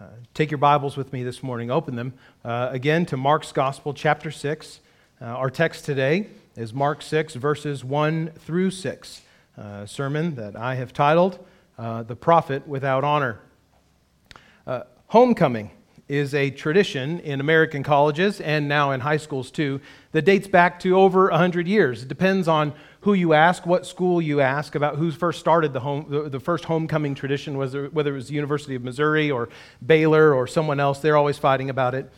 Uh, take your Bibles with me this morning, open them uh, again to Mark's Gospel, chapter 6. Uh, our text today is Mark 6, verses 1 through 6, a uh, sermon that I have titled uh, The Prophet Without Honor. Uh, homecoming is a tradition in American colleges and now in high schools too that dates back to over 100 years. It depends on who you ask, what school you ask, about who first started the, home, the, the first homecoming tradition, whether, whether it was the University of Missouri or Baylor or someone else. They're always fighting about it.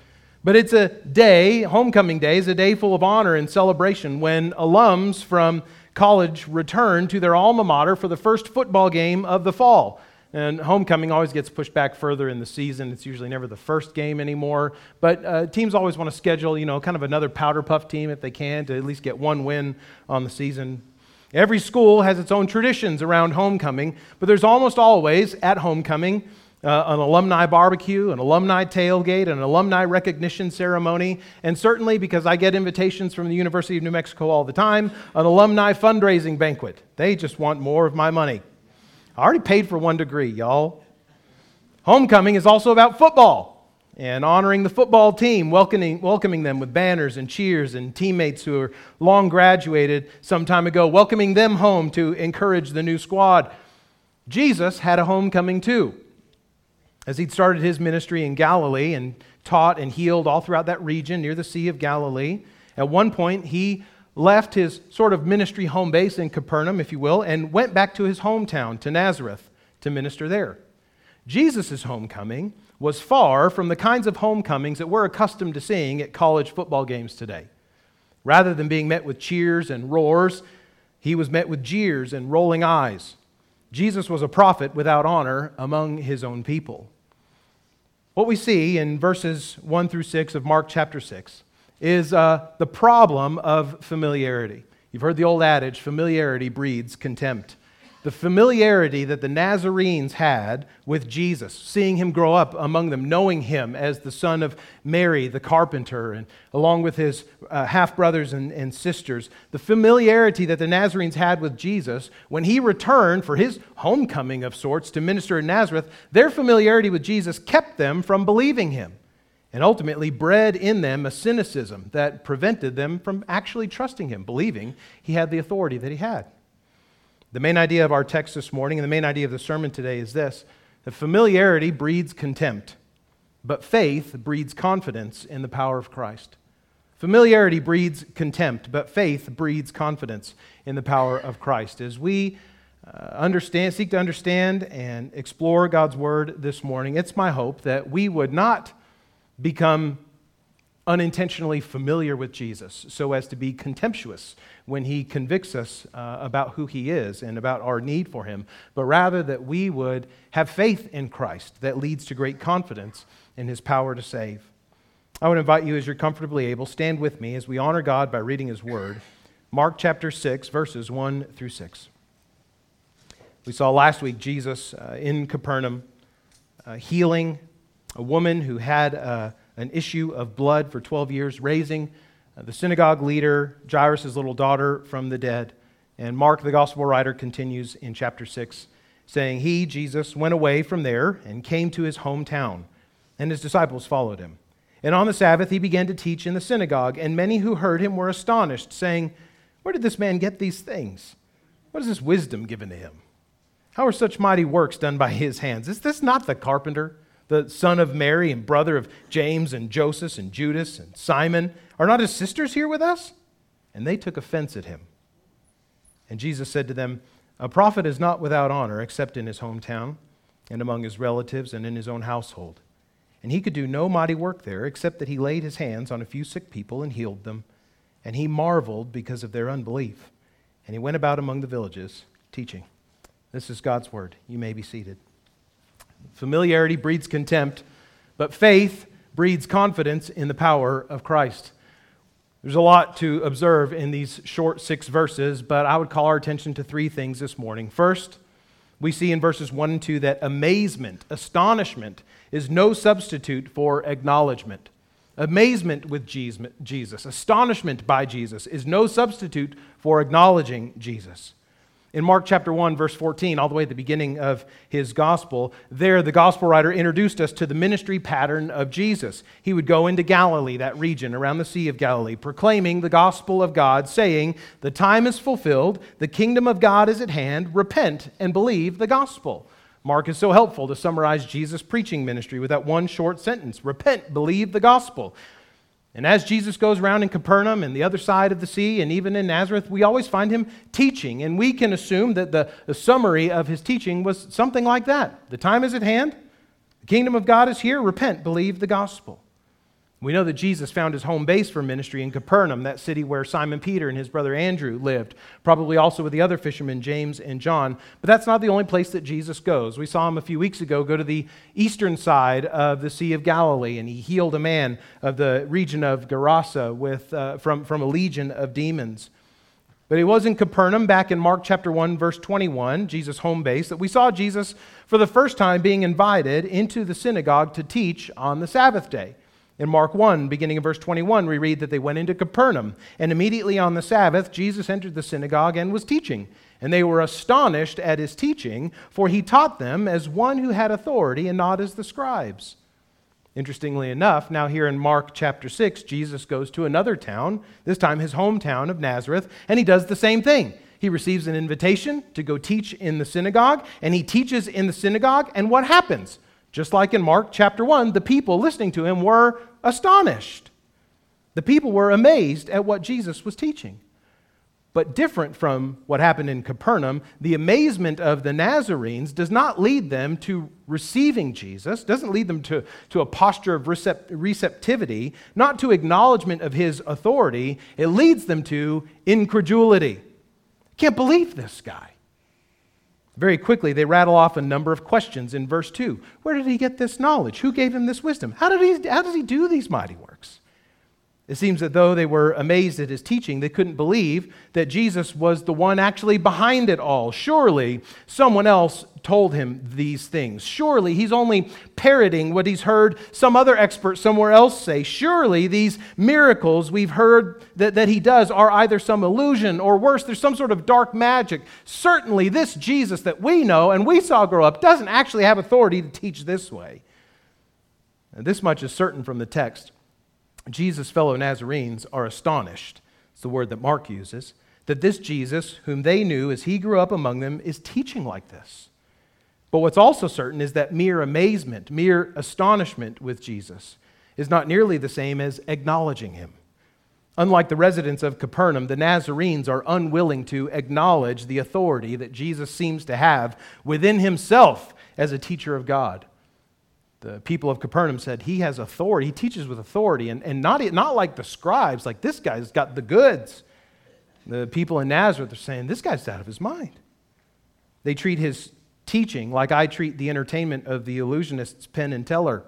But it's a day, homecoming day is a day full of honor and celebration when alums from college return to their alma mater for the first football game of the fall. And homecoming always gets pushed back further in the season. It's usually never the first game anymore. But uh, teams always want to schedule, you know, kind of another powder puff team if they can to at least get one win on the season. Every school has its own traditions around homecoming, but there's almost always at homecoming uh, an alumni barbecue, an alumni tailgate, an alumni recognition ceremony, and certainly because I get invitations from the University of New Mexico all the time, an alumni fundraising banquet. They just want more of my money. I already paid for one degree, y'all. Homecoming is also about football and honoring the football team, welcoming, welcoming them with banners and cheers, and teammates who are long graduated some time ago, welcoming them home to encourage the new squad. Jesus had a homecoming too. As he'd started his ministry in Galilee and taught and healed all throughout that region near the Sea of Galilee, at one point he left his sort of ministry home base in Capernaum, if you will, and went back to his hometown, to Nazareth, to minister there. Jesus' homecoming was far from the kinds of homecomings that we're accustomed to seeing at college football games today. Rather than being met with cheers and roars, he was met with jeers and rolling eyes. Jesus was a prophet without honor among his own people. What we see in verses 1 through 6 of Mark chapter 6 is uh, the problem of familiarity. You've heard the old adage familiarity breeds contempt. The familiarity that the Nazarenes had with Jesus, seeing him grow up among them, knowing him as the son of Mary, the carpenter, and along with his uh, half brothers and, and sisters, the familiarity that the Nazarenes had with Jesus, when he returned for his homecoming of sorts to minister in Nazareth, their familiarity with Jesus kept them from believing him and ultimately bred in them a cynicism that prevented them from actually trusting him, believing he had the authority that he had. The main idea of our text this morning and the main idea of the sermon today is this that familiarity breeds contempt, but faith breeds confidence in the power of Christ. Familiarity breeds contempt, but faith breeds confidence in the power of Christ. As we uh, understand, seek to understand and explore God's word this morning, it's my hope that we would not become unintentionally familiar with Jesus so as to be contemptuous when he convicts us uh, about who he is and about our need for him, but rather that we would have faith in Christ that leads to great confidence in his power to save. I would invite you, as you're comfortably able, stand with me as we honor God by reading his word. Mark chapter 6, verses 1 through 6. We saw last week Jesus uh, in Capernaum uh, healing a woman who had uh, an issue of blood for 12 years, raising uh, the synagogue leader, Jairus' little daughter, from the dead. And Mark, the gospel writer, continues in chapter 6, saying, He, Jesus, went away from there and came to his hometown, and his disciples followed him. And on the Sabbath he began to teach in the synagogue, and many who heard him were astonished, saying, Where did this man get these things? What is this wisdom given to him? How are such mighty works done by his hands? Is this not the carpenter? The son of Mary and brother of James and Joseph and Judas and Simon? Are not his sisters here with us? And they took offense at him. And Jesus said to them, A prophet is not without honor except in his hometown and among his relatives and in his own household. And he could do no mighty work there except that he laid his hands on a few sick people and healed them. And he marveled because of their unbelief. And he went about among the villages teaching. This is God's word. You may be seated. Familiarity breeds contempt, but faith breeds confidence in the power of Christ. There's a lot to observe in these short six verses, but I would call our attention to three things this morning. First, we see in verses 1 and 2 that amazement, astonishment, is no substitute for acknowledgement. Amazement with Jesus, astonishment by Jesus, is no substitute for acknowledging Jesus. In Mark chapter 1, verse 14, all the way at the beginning of his gospel, there the gospel writer introduced us to the ministry pattern of Jesus. He would go into Galilee, that region around the Sea of Galilee, proclaiming the gospel of God, saying, The time is fulfilled, the kingdom of God is at hand, repent and believe the gospel. Mark is so helpful to summarize Jesus' preaching ministry with that one short sentence Repent, believe the gospel. And as Jesus goes around in Capernaum and the other side of the sea, and even in Nazareth, we always find him teaching. And we can assume that the, the summary of his teaching was something like that The time is at hand, the kingdom of God is here, repent, believe the gospel. We know that Jesus found his home base for ministry in Capernaum, that city where Simon Peter and his brother Andrew lived, probably also with the other fishermen, James and John. But that's not the only place that Jesus goes. We saw him a few weeks ago go to the eastern side of the Sea of Galilee, and he healed a man of the region of Gerasa with, uh, from, from a legion of demons. But it was in Capernaum, back in Mark chapter 1, verse 21, Jesus' home base, that we saw Jesus for the first time being invited into the synagogue to teach on the Sabbath day. In Mark 1, beginning in verse 21, we read that they went into Capernaum, and immediately on the Sabbath, Jesus entered the synagogue and was teaching. And they were astonished at his teaching, for he taught them as one who had authority and not as the scribes. Interestingly enough, now here in Mark chapter 6, Jesus goes to another town, this time his hometown of Nazareth, and he does the same thing. He receives an invitation to go teach in the synagogue, and he teaches in the synagogue, and what happens? Just like in Mark chapter 1, the people listening to him were astonished. The people were amazed at what Jesus was teaching. But different from what happened in Capernaum, the amazement of the Nazarenes does not lead them to receiving Jesus, doesn't lead them to, to a posture of recept- receptivity, not to acknowledgement of his authority. It leads them to incredulity. Can't believe this guy. Very quickly, they rattle off a number of questions in verse 2. Where did he get this knowledge? Who gave him this wisdom? How, did he, how does he do these mighty works? It seems that though they were amazed at his teaching, they couldn't believe that Jesus was the one actually behind it all. Surely someone else told him these things. Surely he's only parroting what he's heard some other expert somewhere else say. Surely these miracles we've heard that, that he does are either some illusion or worse, there's some sort of dark magic. Certainly, this Jesus that we know and we saw grow up doesn't actually have authority to teach this way. And this much is certain from the text. Jesus' fellow Nazarenes are astonished, it's the word that Mark uses, that this Jesus, whom they knew as he grew up among them, is teaching like this. But what's also certain is that mere amazement, mere astonishment with Jesus, is not nearly the same as acknowledging him. Unlike the residents of Capernaum, the Nazarenes are unwilling to acknowledge the authority that Jesus seems to have within himself as a teacher of God the people of Capernaum said, He has authority. He teaches with authority. And, and not, not like the scribes, like this guy's got the goods. The people in Nazareth are saying, This guy's out of his mind. They treat his teaching like I treat the entertainment of the illusionists Penn and Teller.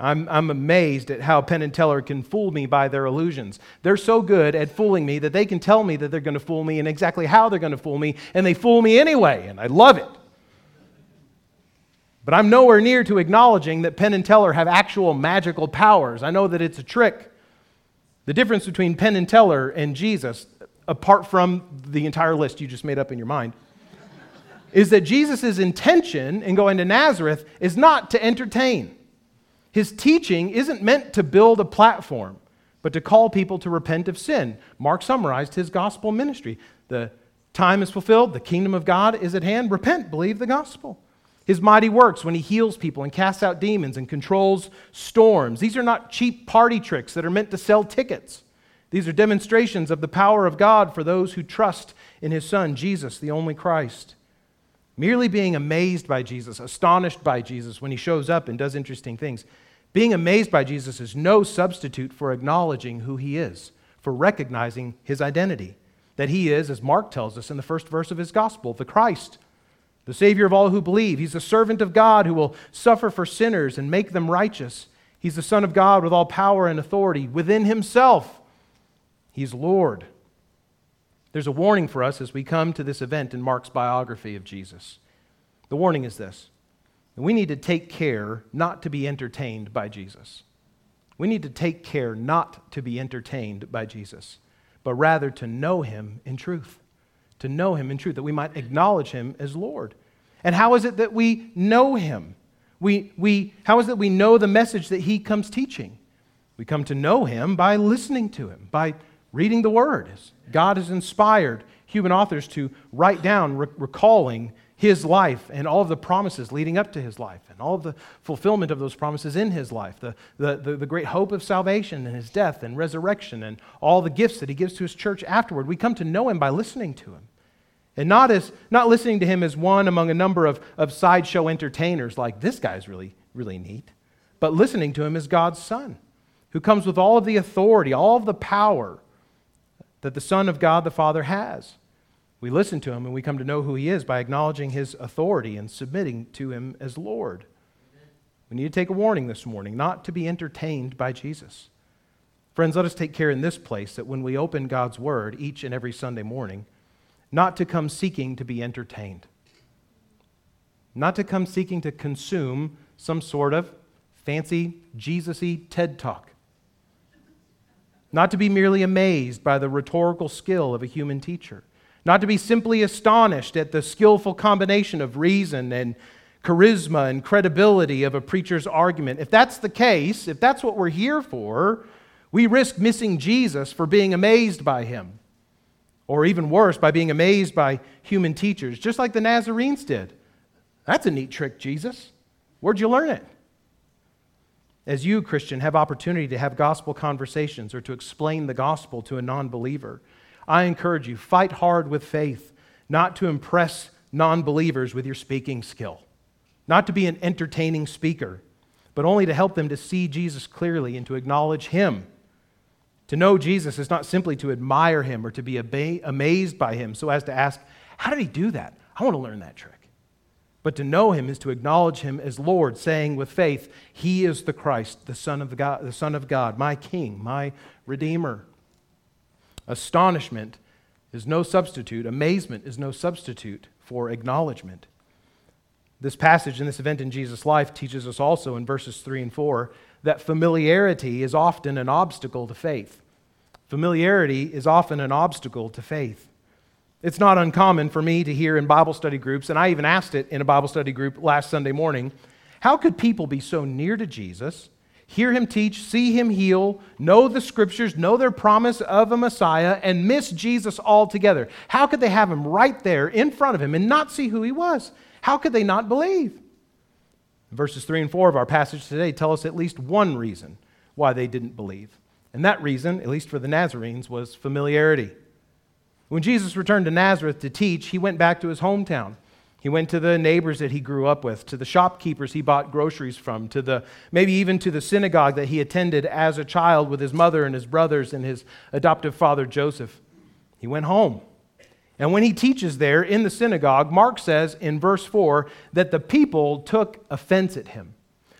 I'm, I'm amazed at how Penn and Teller can fool me by their illusions. They're so good at fooling me that they can tell me that they're going to fool me and exactly how they're going to fool me, and they fool me anyway, and I love it. But I'm nowhere near to acknowledging that Penn and Teller have actual magical powers. I know that it's a trick. The difference between Penn and Teller and Jesus, apart from the entire list you just made up in your mind, is that Jesus' intention in going to Nazareth is not to entertain. His teaching isn't meant to build a platform, but to call people to repent of sin. Mark summarized his gospel ministry. The time is fulfilled, the kingdom of God is at hand. Repent, believe the gospel. His mighty works when he heals people and casts out demons and controls storms. These are not cheap party tricks that are meant to sell tickets. These are demonstrations of the power of God for those who trust in his Son, Jesus, the only Christ. Merely being amazed by Jesus, astonished by Jesus when he shows up and does interesting things, being amazed by Jesus is no substitute for acknowledging who he is, for recognizing his identity. That he is, as Mark tells us in the first verse of his gospel, the Christ, the Savior of all who believe. He's the servant of God who will suffer for sinners and make them righteous. He's the Son of God with all power and authority within himself. He's Lord. There's a warning for us as we come to this event in Mark's biography of Jesus. The warning is this we need to take care not to be entertained by Jesus. We need to take care not to be entertained by Jesus, but rather to know him in truth to know him in truth, that we might acknowledge him as Lord. And how is it that we know him? We, we, how is it that we know the message that he comes teaching? We come to know him by listening to him, by reading the word. God has inspired human authors to write down, re- recalling his life and all of the promises leading up to his life and all of the fulfillment of those promises in his life, the, the, the, the, great hope of salvation and his death and resurrection and all the gifts that he gives to his church afterward. We come to know him by listening to him. And not, as, not listening to him as one among a number of, of sideshow entertainers like this guy's really, really neat, but listening to him as God's son, who comes with all of the authority, all of the power that the Son of God the Father has. We listen to him and we come to know who he is by acknowledging his authority and submitting to him as Lord. We need to take a warning this morning not to be entertained by Jesus. Friends, let us take care in this place that when we open God's Word each and every Sunday morning, not to come seeking to be entertained, not to come seeking to consume some sort of fancy, Jesus y TED talk, not to be merely amazed by the rhetorical skill of a human teacher not to be simply astonished at the skillful combination of reason and charisma and credibility of a preacher's argument. If that's the case, if that's what we're here for, we risk missing Jesus for being amazed by him. Or even worse, by being amazed by human teachers, just like the Nazarenes did. That's a neat trick, Jesus. Where'd you learn it? As you, Christian, have opportunity to have gospel conversations or to explain the gospel to a non believer, I encourage you, fight hard with faith, not to impress non believers with your speaking skill, not to be an entertaining speaker, but only to help them to see Jesus clearly and to acknowledge Him. To know Jesus is not simply to admire Him or to be amazed by Him so as to ask, How did He do that? I want to learn that trick. But to know him is to acknowledge him as Lord, saying with faith, He is the Christ, the Son of God, the Son of God, my King, my Redeemer. Astonishment is no substitute, amazement is no substitute for acknowledgement. This passage and this event in Jesus' life teaches us also in verses 3 and 4 that familiarity is often an obstacle to faith. Familiarity is often an obstacle to faith. It's not uncommon for me to hear in Bible study groups, and I even asked it in a Bible study group last Sunday morning how could people be so near to Jesus hear him teach, see him heal, know the scriptures, know their promise of a Messiah, and miss Jesus altogether? How could they have him right there in front of him and not see who he was? How could they not believe? Verses 3 and 4 of our passage today tell us at least one reason why they didn't believe. And that reason, at least for the Nazarenes, was familiarity. When Jesus returned to Nazareth to teach, he went back to his hometown. He went to the neighbors that he grew up with, to the shopkeepers he bought groceries from, to the maybe even to the synagogue that he attended as a child with his mother and his brothers and his adoptive father Joseph. He went home. And when he teaches there in the synagogue, Mark says in verse 4 that the people took offense at him.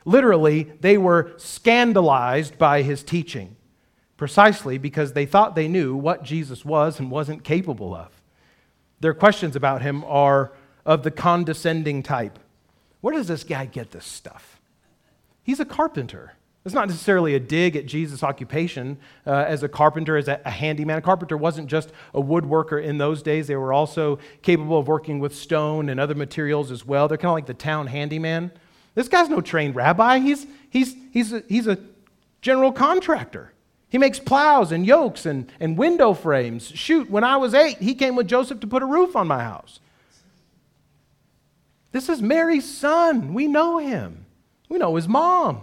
Literally, they were scandalized by his teaching, precisely because they thought they knew what Jesus was and wasn't capable of. Their questions about him are of the condescending type. Where does this guy get this stuff? He's a carpenter. It's not necessarily a dig at Jesus' occupation uh, as a carpenter, as a, a, handyman. A carpenter wasn't just a woodworker in those days, they were also capable of working with stone and other materials as well. They're kind of like the town handyman. This guy's no trained rabbi, he's, he's, he's, a, he's a general contractor. He makes plows and yokes and, and window frames. Shoot, when I was eight, he came with Joseph to put a roof on my house. This is Mary's son. We know him, we know his mom.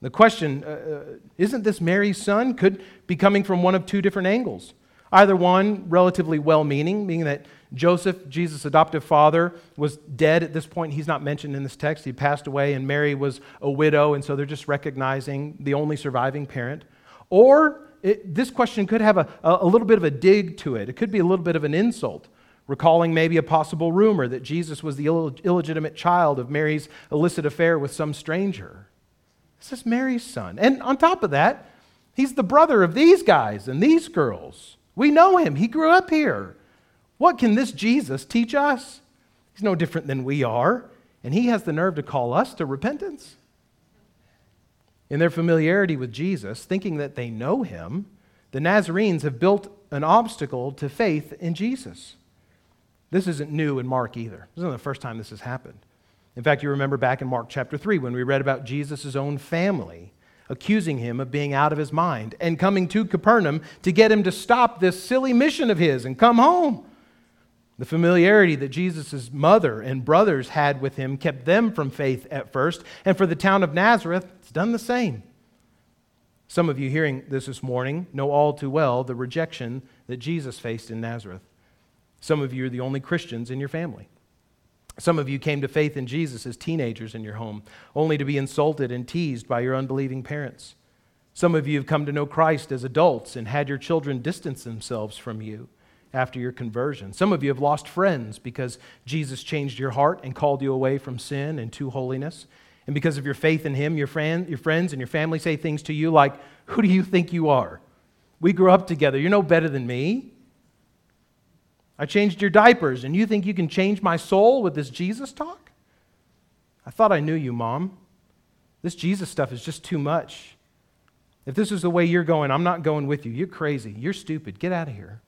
The question uh, uh, isn't this Mary's son? Could be coming from one of two different angles. Either one, relatively well meaning, meaning that Joseph, Jesus' adoptive father, was dead at this point. He's not mentioned in this text. He passed away, and Mary was a widow, and so they're just recognizing the only surviving parent. Or it, this question could have a, a little bit of a dig to it, it could be a little bit of an insult recalling maybe a possible rumor that Jesus was the Ill- illegitimate child of Mary's illicit affair with some stranger. This is Mary's son. And on top of that, he's the brother of these guys and these girls. We know him, he grew up here. What can this Jesus teach us? He's no different than we are, and he has the nerve to call us to repentance. In their familiarity with Jesus, thinking that they know him, the Nazarenes have built an obstacle to faith in Jesus. This isn't new in Mark either. This isn't the first time this has happened. In fact, you remember back in Mark chapter 3 when we read about Jesus' own family accusing him of being out of his mind and coming to Capernaum to get him to stop this silly mission of his and come home. The familiarity that Jesus' mother and brothers had with him kept them from faith at first, and for the town of Nazareth, it's done the same. Some of you hearing this this morning know all too well the rejection that Jesus faced in Nazareth. Some of you are the only Christians in your family. Some of you came to faith in Jesus as teenagers in your home, only to be insulted and teased by your unbelieving parents. Some of you have come to know Christ as adults and had your children distance themselves from you after your conversion. Some of you have lost friends because Jesus changed your heart and called you away from sin and to holiness. And because of your faith in Him, your, your friends and your family say things to you like, Who do you think you are? We grew up together. You're no better than me. I changed your diapers, and you think you can change my soul with this Jesus talk? I thought I knew you, Mom. This Jesus stuff is just too much. If this is the way you're going, I'm not going with you. You're crazy. You're stupid. Get out of here.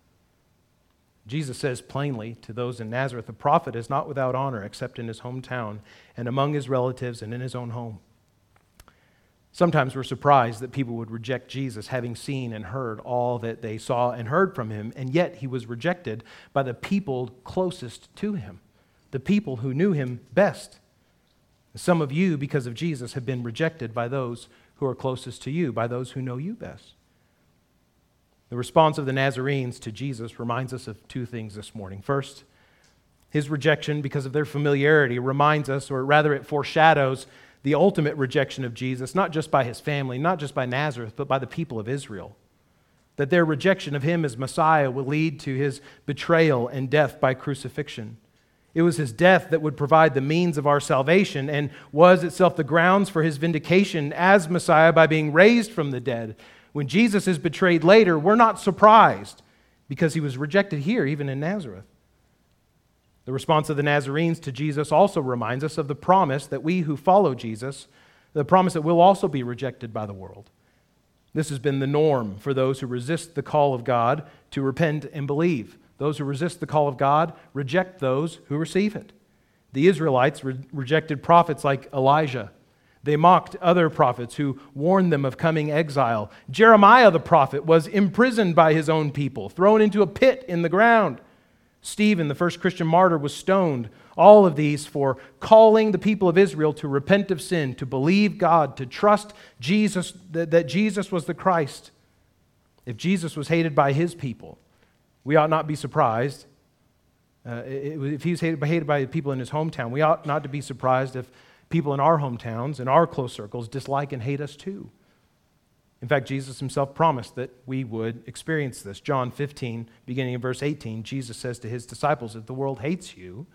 Jesus says plainly to those in Nazareth, a prophet is not without honor except in his hometown and among his relatives and in his own home. Sometimes we're surprised that people would reject Jesus, having seen and heard all that they saw and heard from him, and yet he was rejected by the people closest to him, the people who knew him best. Some of you, because of Jesus, have been rejected by those who are closest to you, by those who know you best. The response of the Nazarenes to Jesus reminds us of two things this morning. First, his rejection because of their familiarity reminds us, or rather, it foreshadows the ultimate rejection of Jesus, not just by his family, not just by Nazareth, but by the people of Israel. That their rejection of him as Messiah will lead to his betrayal and death by crucifixion. It was his death that would provide the means of our salvation and was itself the grounds for his vindication as Messiah by being raised from the dead. When Jesus is betrayed later, we're not surprised because he was rejected here, even in Nazareth. The response of the Nazarenes to Jesus also reminds us of the promise that we who follow Jesus, the promise that we'll also be rejected by the world. This has been the norm for those who resist the call of God to repent and believe. Those who resist the call of God reject those who receive it. The Israelites re- rejected prophets like Elijah. They mocked other prophets who warned them of coming exile. Jeremiah the prophet was imprisoned by his own people, thrown into a pit in the ground. Stephen, the first Christian martyr, was stoned. All of these for calling the people of Israel to repent of sin, to believe God, to trust Jesus, that, that Jesus was the Christ. If Jesus was hated by his people, we ought not be surprised. Uh, if he was hated, hated by the people in his hometown, we ought not to be surprised if people in our hometowns, in our close circles, dislike and hate us too. In fact, Jesus himself promised that we would experience this. John 15, beginning in verse 18, Jesus says to his disciples, If the world hates you,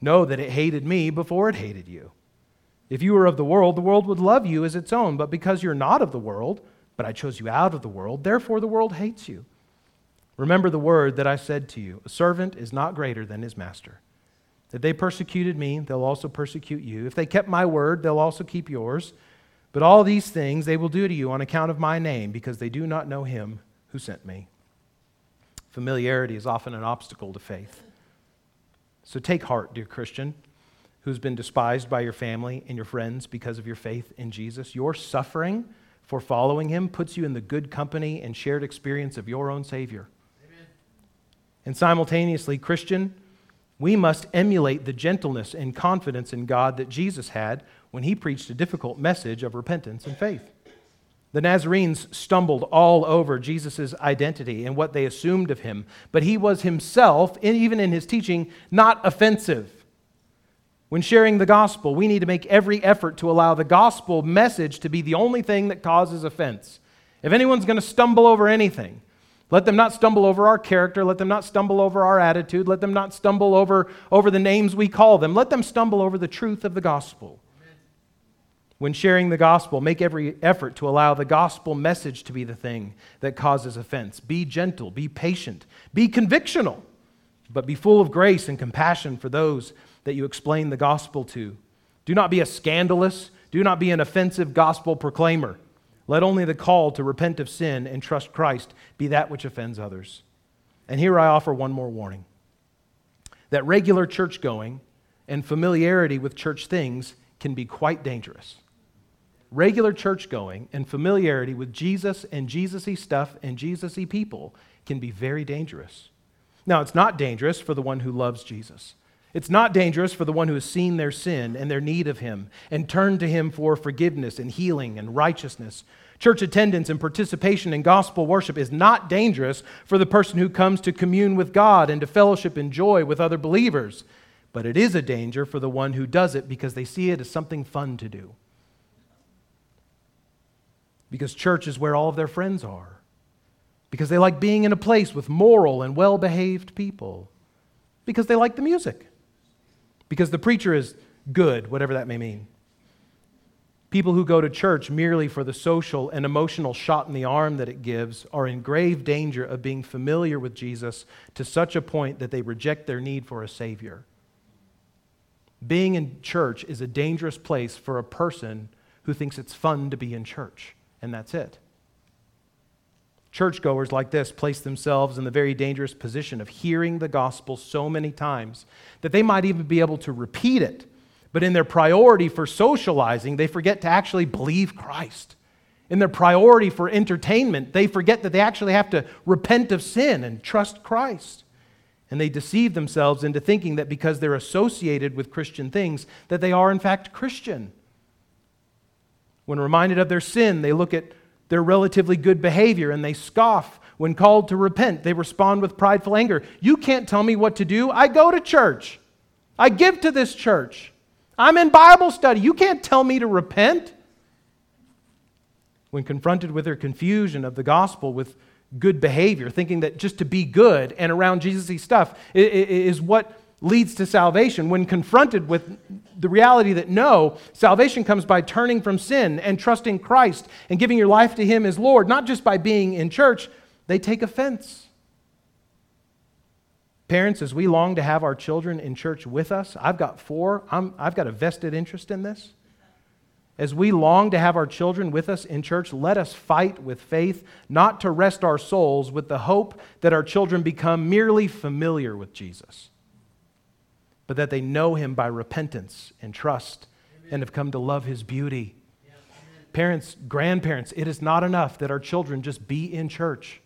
know that it hated me before it hated you. If you were of the world, the world would love you as its own. But because you're not of the world, but I chose you out of the world, therefore the world hates you. Remember the word that I said to you A servant is not greater than his master. If they persecuted me, they'll also persecute you. If they kept my word, they'll also keep yours. But all these things they will do to you on account of my name, because they do not know him who sent me. Familiarity is often an obstacle to faith. So take heart, dear Christian, who's been despised by your family and your friends because of your faith in Jesus. Your suffering for following him puts you in the good company and shared experience of your own Savior. Amen. And simultaneously, Christian, we must emulate the gentleness and confidence in God that Jesus had when he preached a difficult message of repentance and faith. The Nazarenes stumbled all over Jesus' identity and what they assumed of him, but he was himself, even in his teaching, not offensive. When sharing the gospel, we need to make every effort to allow the gospel message to be the only thing that causes offense. If anyone's going to stumble over anything, let them not stumble over our character. Let them not stumble over our attitude. Let them not stumble over, over the names we call them. Let them stumble over the truth of the gospel. When sharing the gospel, make every effort to allow the gospel message to be the thing that causes offense. Be gentle, be patient, be convictional, but be full of grace and compassion for those that you explain the gospel to. Do not be a scandalous, do not be an offensive gospel proclaimer. Let only the call to repent of sin and trust Christ be that which offends others. And here I offer one more warning. that regular church going and familiarity with church things can be quite dangerous. Regular church going and familiarity with Jesus and Jesus stuff and Jesus people can be very dangerous. Now, it's not dangerous for the one who loves Jesus. It's not dangerous for the one who has seen their sin and their need of him and turned to him for forgiveness and healing and righteousness. Church attendance and participation in gospel worship is not dangerous for the person who comes to commune with God and to fellowship and joy with other believers. But it is a danger for the one who does it because they see it as something fun to do. Because church is where all of their friends are. Because they like being in a place with moral and well behaved people. Because they like the music because the preacher is good, whatever that may mean. People who go to church merely for the social and emotional shot in the arm that it gives are in grave danger of being familiar with Jesus to such a point that they reject their need for a Savior. Being in church is a dangerous place for a person who thinks it's fun to be in church, and that's it. Churchgoers like this place themselves in the very dangerous position of hearing the gospel so many times that they might even be able to repeat it. But in their priority for socializing, they forget to actually believe Christ. In their priority for entertainment, they forget that they actually have to repent of sin and trust Christ. And they deceive themselves into thinking that because they're associated with Christian things, that they are in fact Christian. When reminded of their sin, they look at their relatively good behavior and they scoff when called to repent. They respond with prideful anger. You can't tell me what to do. I go to church, I give to this church. I'm in Bible study. You can't tell me to repent. When confronted with their confusion of the gospel with good behavior, thinking that just to be good and around Jesus stuff is what leads to salvation. When confronted with the reality that no, salvation comes by turning from sin and trusting Christ and giving your life to Him as Lord, not just by being in church, they take offense. Parents, as we long to have our children in church with us, I've got four, i have got a vested interest in this. As we long to have our children with us in church, let us fight with faith, not to rest our souls with the hope that our children become merely familiar with Jesus but that they know him by repentance and trust Amen. and have come to love his beauty. Yeah, Parents, grandparents, it is not enough that our children just be in church.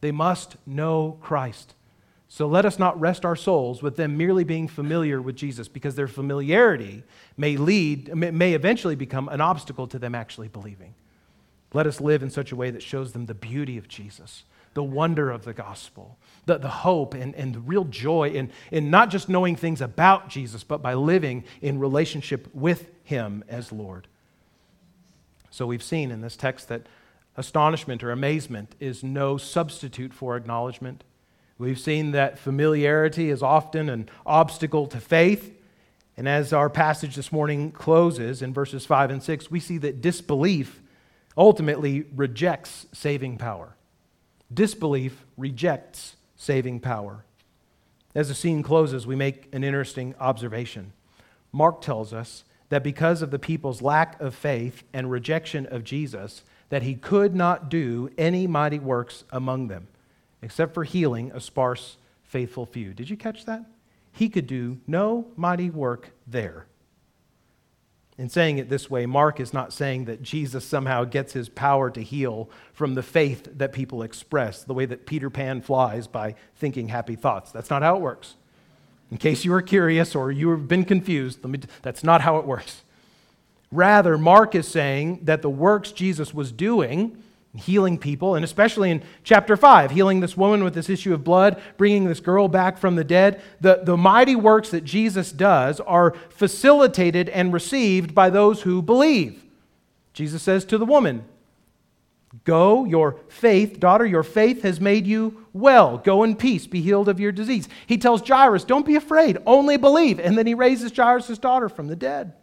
They must know Christ. So let us not rest our souls with them merely being familiar with Jesus because their familiarity may lead may eventually become an obstacle to them actually believing. Let us live in such a way that shows them the beauty of Jesus the wonder of the gospel, the, the hope and, and the real joy in, in not just knowing things about Jesus, but by living in relationship with Him as Lord. So we've seen in this text that astonishment or amazement is no substitute for acknowledgement. We've seen that familiarity is often an obstacle to faith. And as our passage this morning closes in verses 5 and 6, we see that disbelief ultimately rejects saving power. Disbelief rejects saving power. As the scene closes, we make an interesting observation. Mark tells us that because of the people's lack of faith and rejection of Jesus, that he could not do any mighty works among them, except for healing a sparse, faithful few. Did you catch that? He could do no mighty work there. In saying it this way, Mark is not saying that Jesus somehow gets his power to heal from the faith that people express, the way that Peter Pan flies by thinking happy thoughts. That's not how it works. In case you are curious or you have been confused, me, that's not how it works. Rather, Mark is saying that the works Jesus was doing healing people, and especially in chapter 5, healing this woman with this issue of blood, bringing this girl back from the dead. The, the mighty works that Jesus does are facilitated and received by those who believe. Jesus says to the woman, Go, your faith, daughter, your faith has made you well. Go in peace, be healed of your disease. He tells Jairus, Don't be afraid, only believe. And then he raises Jairus' daughter from the dead.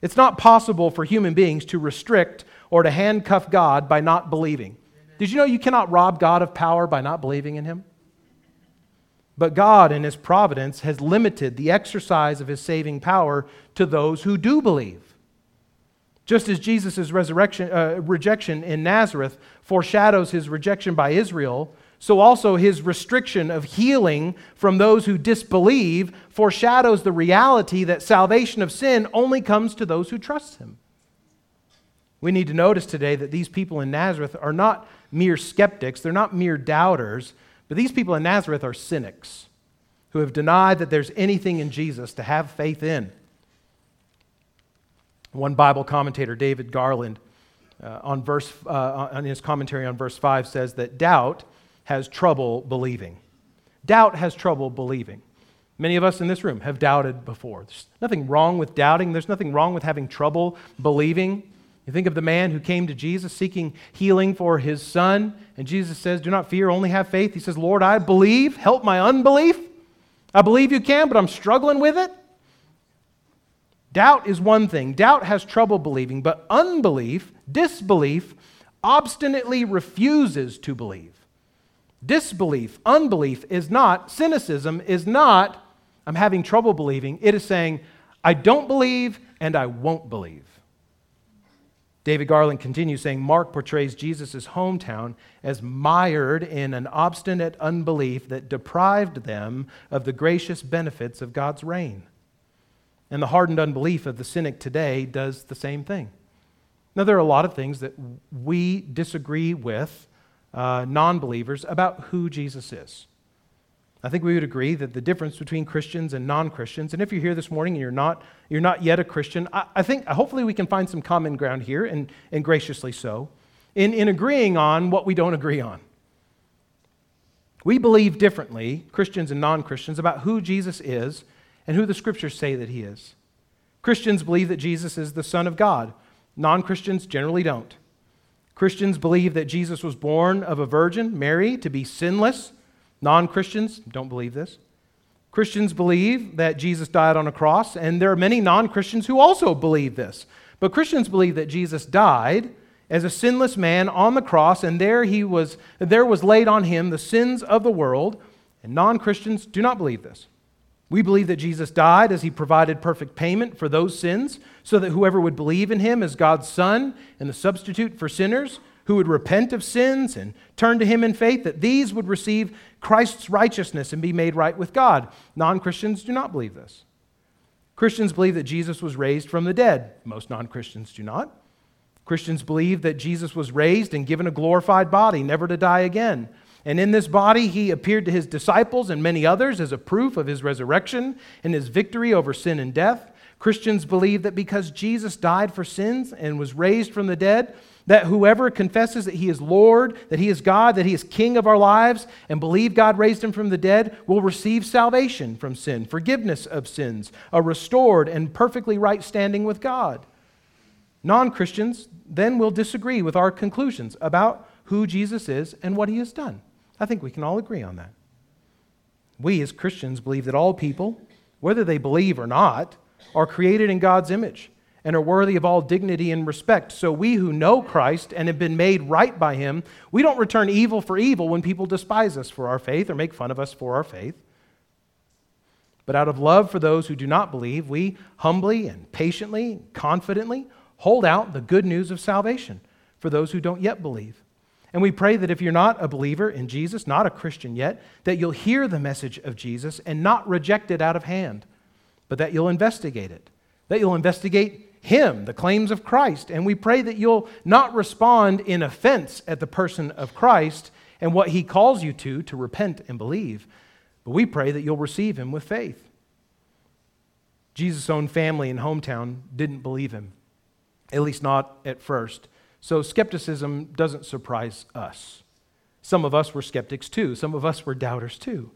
It's not possible for human beings to restrict or to handcuff God by not believing. Did you know you cannot rob God of power by not believing in Him? But God, in His providence, has limited the exercise of His saving power to those who do believe. Just as Jesus' resurrection, uh, rejection in Nazareth foreshadows his rejection by Israel, so also his restriction of healing from those who disbelieve foreshadows the reality that salvation of sin only comes to those who trust him. We need to notice today that these people in Nazareth are not mere skeptics, they're not mere doubters, but these people in Nazareth are cynics who have denied that there's anything in Jesus to have faith in. One Bible commentator, David Garland, uh, on, verse, uh, on his commentary on verse 5 says that doubt has trouble believing. Doubt has trouble believing. Many of us in this room have doubted before. There's nothing wrong with doubting, there's nothing wrong with having trouble believing. You think of the man who came to Jesus seeking healing for his son, and Jesus says, Do not fear, only have faith. He says, Lord, I believe, help my unbelief. I believe you can, but I'm struggling with it. Doubt is one thing. Doubt has trouble believing, but unbelief, disbelief, obstinately refuses to believe. Disbelief, unbelief is not, cynicism is not, I'm having trouble believing. It is saying, I don't believe and I won't believe. David Garland continues saying Mark portrays Jesus' hometown as mired in an obstinate unbelief that deprived them of the gracious benefits of God's reign. And the hardened unbelief of the cynic today does the same thing. Now, there are a lot of things that we disagree with uh, non believers about who Jesus is. I think we would agree that the difference between Christians and non Christians, and if you're here this morning and you're not, you're not yet a Christian, I, I, think hopefully we can find some common ground here, and, and graciously so, in, in agreeing on what we don't agree on. We believe differently, Christians and non Christians, about who Jesus is and who the scriptures say that he is. Christians believe that Jesus is the Son of God, non Christians generally don't. Christians believe that Jesus was born of a virgin, Mary, to be sinless. Non Christians don't believe this. Christians believe that Jesus died on a cross, and there are many non Christians who also believe this. But Christians believe that Jesus died as a sinless man on the cross, and there, he was, there was laid on him the sins of the world. And non Christians do not believe this. We believe that Jesus died as he provided perfect payment for those sins, so that whoever would believe in him as God's Son and the substitute for sinners, who would repent of sins and turn to him in faith, that these would receive Christ's righteousness and be made right with God. Non Christians do not believe this. Christians believe that Jesus was raised from the dead. Most non Christians do not. Christians believe that Jesus was raised and given a glorified body, never to die again. And in this body, he appeared to his disciples and many others as a proof of his resurrection and his victory over sin and death. Christians believe that because Jesus died for sins and was raised from the dead, that whoever confesses that he is Lord, that he is God, that he is King of our lives, and believe God raised him from the dead, will receive salvation from sin, forgiveness of sins, a restored and perfectly right standing with God. Non Christians then will disagree with our conclusions about who Jesus is and what he has done. I think we can all agree on that. We as Christians believe that all people, whether they believe or not, are created in God's image and are worthy of all dignity and respect. So we who know Christ and have been made right by him, we don't return evil for evil when people despise us for our faith or make fun of us for our faith. But out of love for those who do not believe, we humbly and patiently, confidently hold out the good news of salvation for those who don't yet believe. And we pray that if you're not a believer in Jesus, not a Christian yet, that you'll hear the message of Jesus and not reject it out of hand, but that you'll investigate it, that you'll investigate Him, the claims of Christ. And we pray that you'll not respond in offense at the person of Christ and what He calls you to, to repent and believe, but we pray that you'll receive Him with faith. Jesus' own family and hometown didn't believe Him, at least not at first. So skepticism doesn't surprise us. Some of us were skeptics too, some of us were doubters too.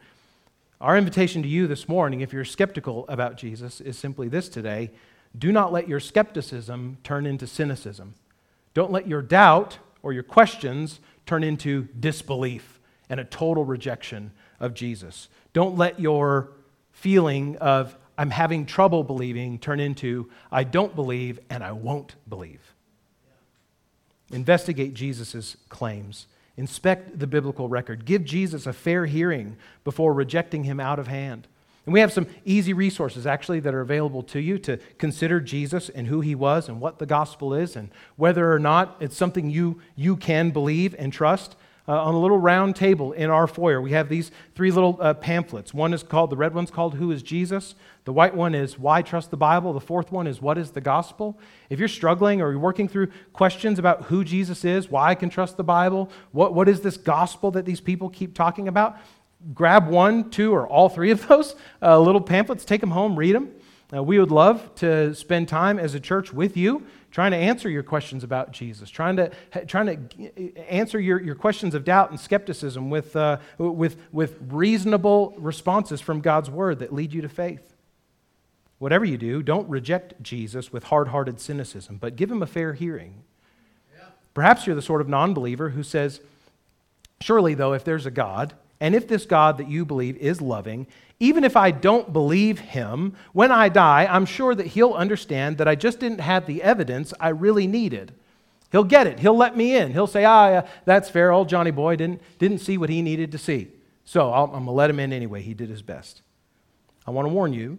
Our invitation to you this morning, if you're skeptical about Jesus, is simply this today do not let your skepticism turn into cynicism. Don't let your doubt or your questions turn into disbelief and a total rejection of Jesus. Don't let your feeling of, I'm having trouble believing, turn into, I don't believe and I won't believe. Investigate Jesus' claims. Inspect the biblical record. Give Jesus a fair hearing before rejecting him out of hand. And we have some easy resources actually that are available to you to consider Jesus and who he was and what the gospel is and whether or not it's something you, you can believe and trust. uh, on a little round table in our foyer. We have these three little uh, pamphlets. One is called, the red one's called Who is Jesus? The white one is Why Trust the Bible? The fourth one is What is the Gospel? If you're struggling or you're working through questions about who Jesus is, why I can trust the Bible, what, what is this gospel that these people keep talking about, grab one, two, or all three of those uh, little pamphlets, take them home, read them. Uh, we would love to spend time as a church with you trying to answer your questions about Jesus, trying to, trying to answer your, your questions of doubt and skepticism with, uh, with, with reasonable responses from God's word that lead you to faith. Whatever you do, don't reject Jesus with hard hearted cynicism, but give him a fair hearing. Yeah. Perhaps you're the sort of non believer who says, Surely, though, if there's a God, and if this God that you believe is loving, even if I don't believe him, when I die, I'm sure that he'll understand that I just didn't have the evidence I really needed. He'll get it. He'll let me in. He'll say, ah, that's fair. Old Johnny Boy didn't, didn't see what he needed to see. So i am going to let him in anyway. He did his best. I want to warn you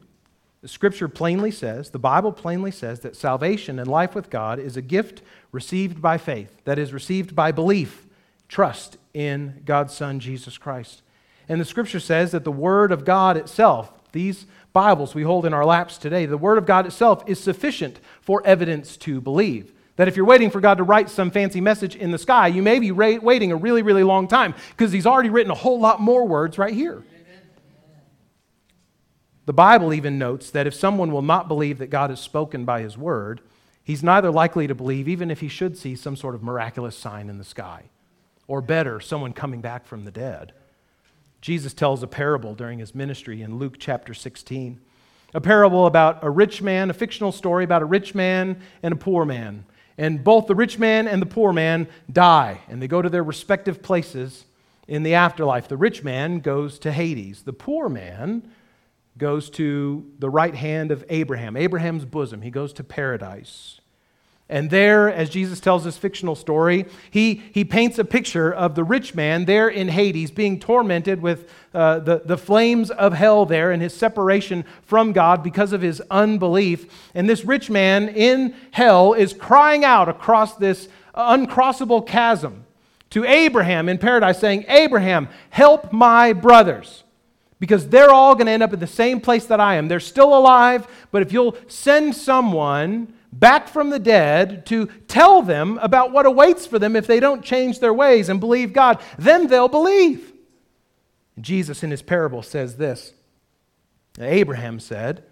the scripture plainly says, the Bible plainly says, that salvation and life with God is a gift received by faith, that is, received by belief, trust in God's Son, Jesus Christ. And the scripture says that the Word of God itself, these Bibles we hold in our laps today, the Word of God itself is sufficient for evidence to believe. That if you're waiting for God to write some fancy message in the sky, you may be waiting a really, really long time because He's already written a whole lot more words right here. The Bible even notes that if someone will not believe that God has spoken by His Word, he's neither likely to believe even if he should see some sort of miraculous sign in the sky, or better, someone coming back from the dead. Jesus tells a parable during his ministry in Luke chapter 16. A parable about a rich man, a fictional story about a rich man and a poor man. And both the rich man and the poor man die, and they go to their respective places in the afterlife. The rich man goes to Hades. The poor man goes to the right hand of Abraham, Abraham's bosom. He goes to paradise. And there, as Jesus tells this fictional story, he, he paints a picture of the rich man there in Hades being tormented with uh, the, the flames of hell there and his separation from God because of his unbelief. And this rich man in hell is crying out across this uncrossable chasm to Abraham in paradise, saying, Abraham, help my brothers because they're all going to end up in the same place that I am. They're still alive, but if you'll send someone back from the dead to tell them about what awaits for them if they don't change their ways and believe God, then they'll believe. Jesus, in his parable, says this Abraham said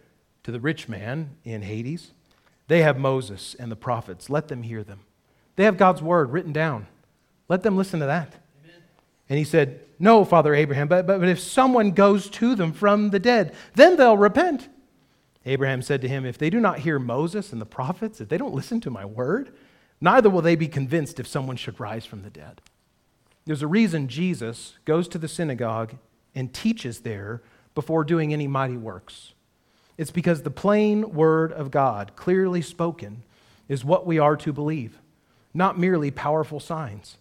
to the rich man in Hades, They have Moses and the prophets. Let them hear them. They have God's word written down. Let them listen to that. Amen. And he said, No, Father Abraham, but, but, but if someone goes to them from the dead, then they'll repent. Abraham said to him, If they do not hear Moses and the prophets, if they don't listen to my word, neither will they be convinced if someone should rise from the dead. There's a reason Jesus goes to the synagogue and teaches there before doing any mighty works. It's because the plain word of God, clearly spoken, is what we are to believe, not merely powerful signs.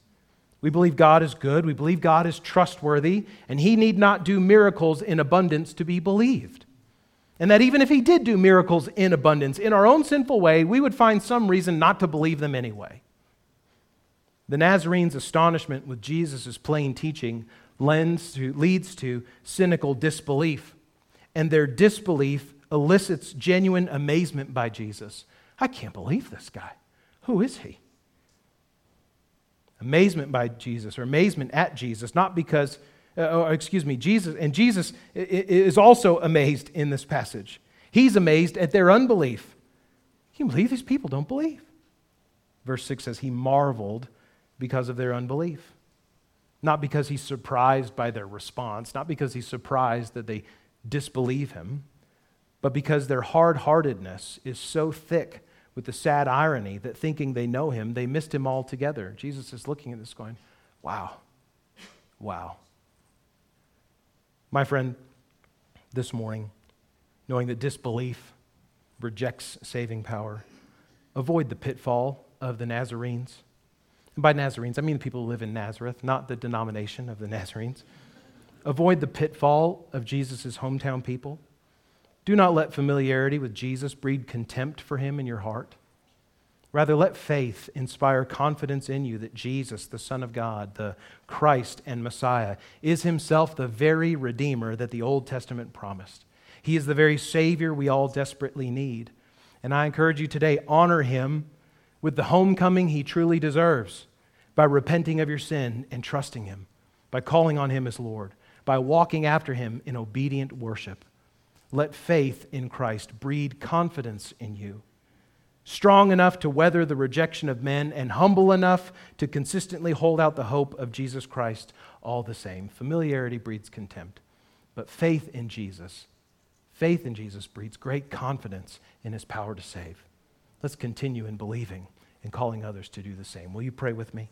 We believe God is good, we believe God is trustworthy, and he need not do miracles in abundance to be believed. And that even if he did do miracles in abundance in our own sinful way, we would find some reason not to believe them anyway. The Nazarenes' astonishment with Jesus' plain teaching lends to, leads to cynical disbelief, and their disbelief elicits genuine amazement by Jesus. I can't believe this guy. Who is he? Amazement by Jesus, or amazement at Jesus, not because uh, or excuse me, Jesus, and Jesus is also amazed in this passage. He's amazed at their unbelief. Can you believe these people don't believe? Verse 6 says, He marveled because of their unbelief. Not because he's surprised by their response, not because he's surprised that they disbelieve him, but because their hard heartedness is so thick with the sad irony that thinking they know him, they missed him altogether. Jesus is looking at this going, Wow, wow. My friend, this morning, knowing that disbelief rejects saving power, avoid the pitfall of the Nazarenes. And by Nazarenes, I mean the people who live in Nazareth, not the denomination of the Nazarenes. Avoid the pitfall of Jesus' hometown people. Do not let familiarity with Jesus breed contempt for him in your heart. Rather, let faith inspire confidence in you that Jesus, the Son of God, the Christ and Messiah, is himself the very Redeemer that the Old Testament promised. He is the very Savior we all desperately need. And I encourage you today, honor him with the homecoming he truly deserves by repenting of your sin and trusting him, by calling on him as Lord, by walking after him in obedient worship. Let faith in Christ breed confidence in you strong enough to weather the rejection of men, and humble enough to consistently hold out the hope of Jesus Christ all the same. Familiarity breeds contempt, but faith in Jesus, faith in Jesus breeds great confidence in his power to save. Let's continue in believing and calling others to do the same. Will you pray with me?